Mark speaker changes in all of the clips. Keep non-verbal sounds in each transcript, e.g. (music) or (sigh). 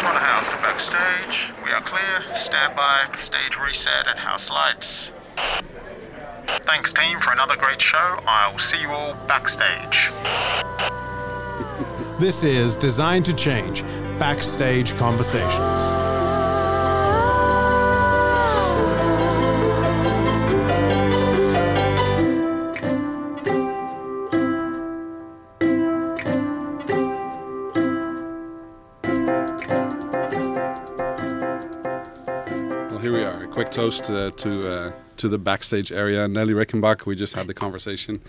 Speaker 1: Front of house to backstage. We are clear. Stand by. Stage reset and house lights. Thanks, team, for another great show. I'll see you all backstage.
Speaker 2: This is Designed to Change Backstage Conversations.
Speaker 3: Quick toast uh, to uh, to the backstage area. Nelly Riggenbach, we just had the conversation.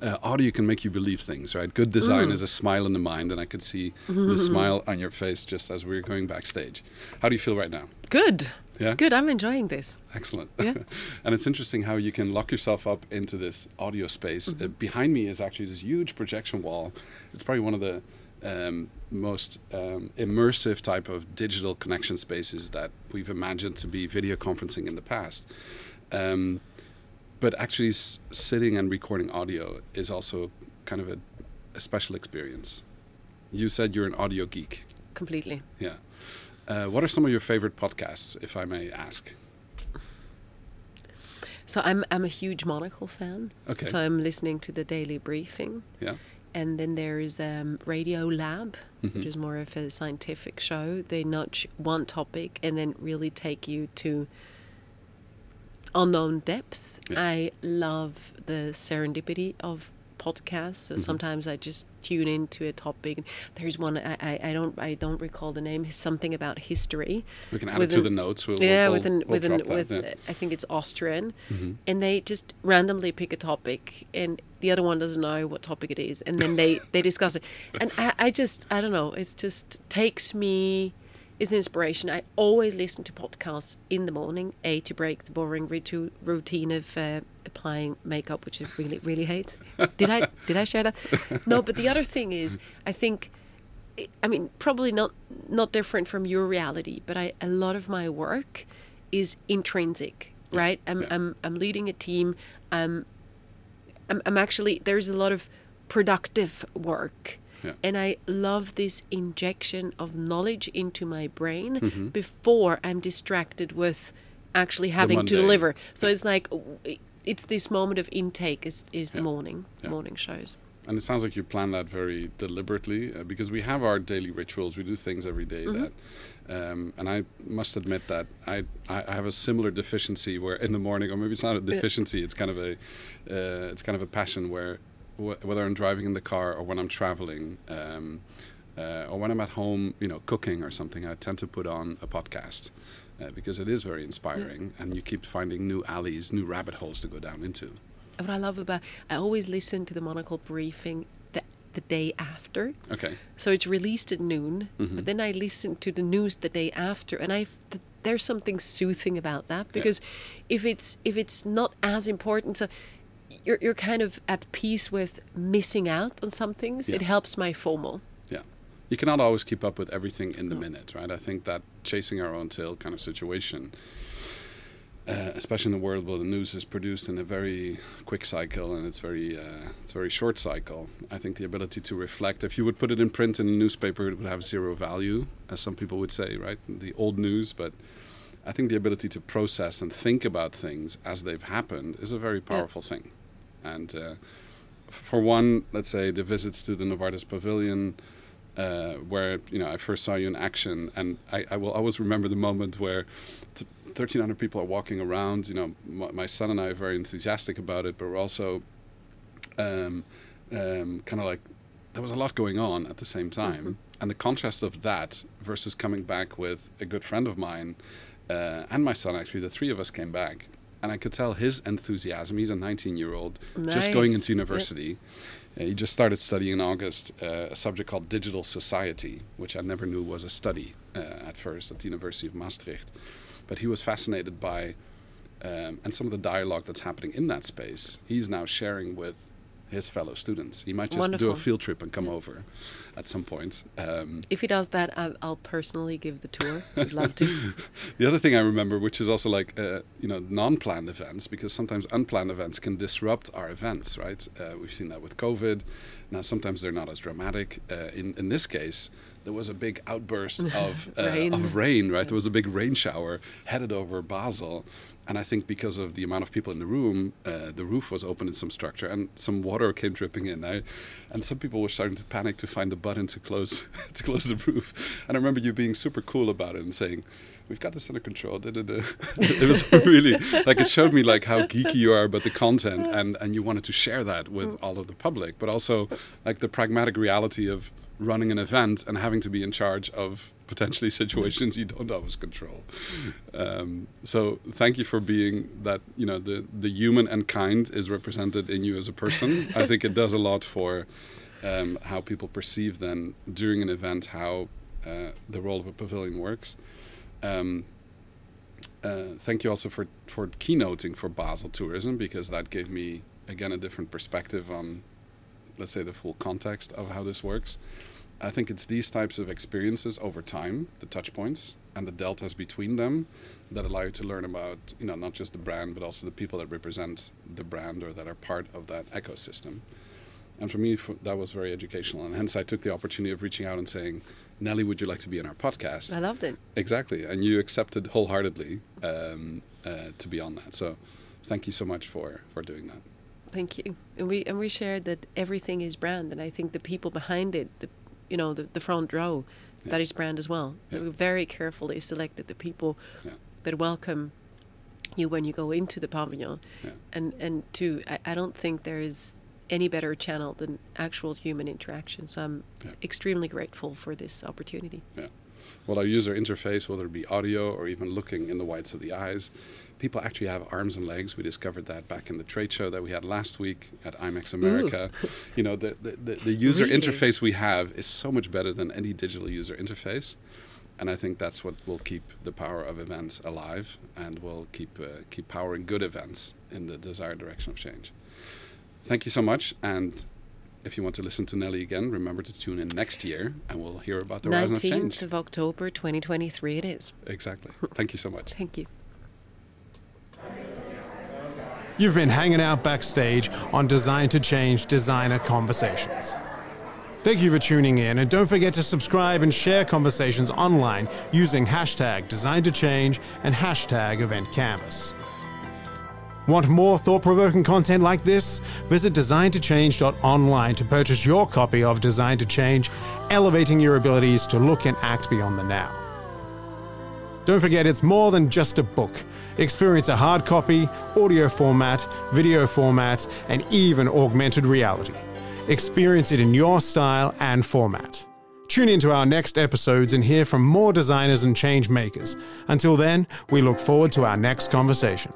Speaker 3: Uh, audio can make you believe things, right? Good design is a smile in the mind, and I could see (laughs) the smile on your face just as we were going backstage. How do you feel right now?
Speaker 4: Good.
Speaker 3: Yeah?
Speaker 4: Good. I'm enjoying this.
Speaker 3: Excellent.
Speaker 4: Yeah. (laughs)
Speaker 3: and it's interesting how you can lock yourself up into this audio space. Uh, behind me is actually this huge projection wall. It's probably one of the um, most um, immersive type of digital connection spaces that we've imagined to be video conferencing in the past. Um, but actually, s- sitting and recording audio is also kind of a, a special experience. You said you're an audio geek.
Speaker 4: Completely.
Speaker 3: Yeah. Uh, what are some of your favorite podcasts, if I may ask?
Speaker 4: So I'm I'm a huge Monocle fan.
Speaker 3: Okay.
Speaker 4: So I'm listening to the daily briefing.
Speaker 3: Yeah.
Speaker 4: And then there's um, Radio Lab,
Speaker 3: Mm-hmm.
Speaker 4: which is more of a scientific show. They notch one topic and then really take you to unknown depths.
Speaker 3: Yeah.
Speaker 4: I love the serendipity of podcasts. So
Speaker 3: Mm-hmm.
Speaker 4: sometimes I just tune into a topic. There's one I, I, I don't I don't recall the name. Something about history.
Speaker 3: We can add
Speaker 4: with
Speaker 3: it to
Speaker 4: an-
Speaker 3: the notes. We'll,
Speaker 4: yeah,
Speaker 3: we'll,
Speaker 4: with an
Speaker 3: we'll
Speaker 4: with an
Speaker 3: drop that,
Speaker 4: with
Speaker 3: yeah. Mm-hmm.
Speaker 4: I think it's Austrian, and they just randomly pick a topic, and the other one doesn't know what topic it is, and then they they discuss it, and I, I just I don't know, It just takes me. An inspiration. I always listen to podcasts in the morning, a to break the boring routine of uh, applying makeup, which I really really hate. Did I (laughs) did I share that? No, but the other thing is, I think I mean, probably not not different from your reality, but I a lot of my work is intrinsic, right? I'm
Speaker 3: yeah.
Speaker 4: I'm I'm leading a team. I'm I'm, I'm actually there's a lot of productive work.
Speaker 3: Yeah.
Speaker 4: And I love this injection of knowledge into my brain
Speaker 3: Mm-hmm.
Speaker 4: before I'm distracted with actually having to deliver. So it's like it's this moment of intake is, is the
Speaker 3: Yeah.
Speaker 4: morning
Speaker 3: Yeah.
Speaker 4: morning shows.
Speaker 3: And it sounds like you plan that very deliberately uh, because we have our daily rituals. We do things every day
Speaker 4: Mm-hmm.
Speaker 3: that, um, and I must admit that I, I I have a similar deficiency where in the morning, or maybe it's not a deficiency, it's kind of a uh, it's kind of a passion where wh- whether I'm driving in the car or when I'm traveling. Um, uh, or when I'm at home, you know, cooking or something, I tend to put on a podcast uh, because it is very inspiring, and you keep finding new alleys, new rabbit holes to go down into.
Speaker 4: what I love about I always listen to the Monocle briefing the the day after.
Speaker 3: Okay,
Speaker 4: So it's released at noon, but then I listen to the news the day after, and I th- there's something soothing about that because if it's if it's not as important, so you're you're kind of at peace with missing out on some things. It helps my FOMO.
Speaker 3: Yeah. You cannot always keep up with everything in the minute, right? I think that chasing our own tail kind of situation, uh, especially in a world where the news is produced in a very quick cycle and it's very uh, it's a very short cycle. I think the ability to reflect, if you would put it in print in a newspaper, it would have zero value, as some people would say, right? The old news, but I think the ability to process and think about things as they've happened is a very powerful thing. And uh, for one, let's say the visits to the Novartis Pavilion, uh, where you know I first saw you in action, and I, I will always remember the moment where th- 1,300 people are walking around. You know, my, my son and I are very enthusiastic about it, but we're also um, um, kind of like there was a lot going on at the same time, and the contrast of that versus coming back with a good friend of mine uh, and my son. Actually, the three of us came back. And I could tell his enthusiasm. He's a 19 year old, just going into university. Uh, he just started studying in August uh, a subject called digital society, which I never knew was a study uh, at first at the University of Maastricht. But he was fascinated by um, and some of the dialogue that's happening in that space. He's now sharing with his fellow students. He might just do a field trip and come over at some point. Um,
Speaker 4: If he does that, I- I'll personally give the tour. I'd love to. (laughs)
Speaker 3: the other thing I remember, which is also like uh, you know non-planned events, because sometimes unplanned events can disrupt our events, right? Uh, we've seen that with COVID. Now sometimes they're not as dramatic. Uh, in in this case, there was a big outburst (laughs) of uh,
Speaker 4: Rain.
Speaker 3: of rain, right? There was a big rain shower headed over Basel. And I think because of the amount of people in the room, uh, the roof was open in some structure, and some water came dripping in. I, and some people were starting to panic to find the button to close (laughs) to close the roof. And I remember you being super cool about it and saying, "We've got this under control." (laughs) It was really like it showed me like how geeky you are about the content, and and you wanted to share that with all of the public, but also like the pragmatic reality of running an event and having to be in charge of potentially (laughs) situations you don't always control. Um, so thank you for being that. You know, the the human and kind is represented in you as a person. I think it does a lot for um, how people perceive then during an event how uh, the role of a pavilion works. Um, uh, thank you also for for keynoting for Basel Tourism because that gave me again a different perspective on, let's say, the full context of how this works. I think it's these types of experiences over time, the touch points and the deltas between them, that allow you to learn about, you know, not just the brand, but also the people that represent the brand or that are part of that ecosystem. And for me, f that was very educational, and hence I took the opportunity of reaching out and saying, "Nelly, would you like to be in our podcast?"
Speaker 4: I loved it.
Speaker 3: Exactly, and you accepted wholeheartedly um, uh, to be on that. So, thank you so much for for doing that.
Speaker 4: Thank you. And we and we shared that everything is brand, and I think the people behind it, the you know, the, the front row,
Speaker 3: Yeah.
Speaker 4: that is brand as well. So
Speaker 3: Yeah.
Speaker 4: we very carefully selected the people
Speaker 3: Yeah.
Speaker 4: that welcome you when you go into the pavilion, and and to I, I don't think there is any better channel than actual human interaction. So I'm extremely grateful for this opportunity.
Speaker 3: Well, our user interface, whether it be audio or even looking in the whites of the eyes, people actually have arms and legs. We discovered that back in the trade show that we had last week at IMEX America. You know, the, the, the, the user
Speaker 4: Really?
Speaker 3: interface we have is so much better than any digital user interface. And I think that's what will keep the power of events alive and will keep, uh, keep powering good events in the desired direction of change. Thank you so much. And if you want to listen to Nelly again, remember to tune in next year and we'll hear about the Horizon of Change.
Speaker 4: Nineteenth of October, 2023. It is.
Speaker 3: Exactly. Thank you so much.
Speaker 4: Thank you.
Speaker 2: You've been hanging out backstage on Design to Change Designer Conversations. Thank you for tuning in, and don't forget to subscribe and share conversations online using hashtag Design to Change and hashtag Event Canvas. Want more thought provoking content like this? Visit designtochange.online to purchase your copy of Design to Change, elevating your abilities to look and act beyond the now. Don't forget, it's more than just a book. Experience a hard copy, audio format, video format, and even augmented reality. Experience it in your style and format. Tune into our next episodes and hear from more designers and change makers. Until then, we look forward to our next conversation.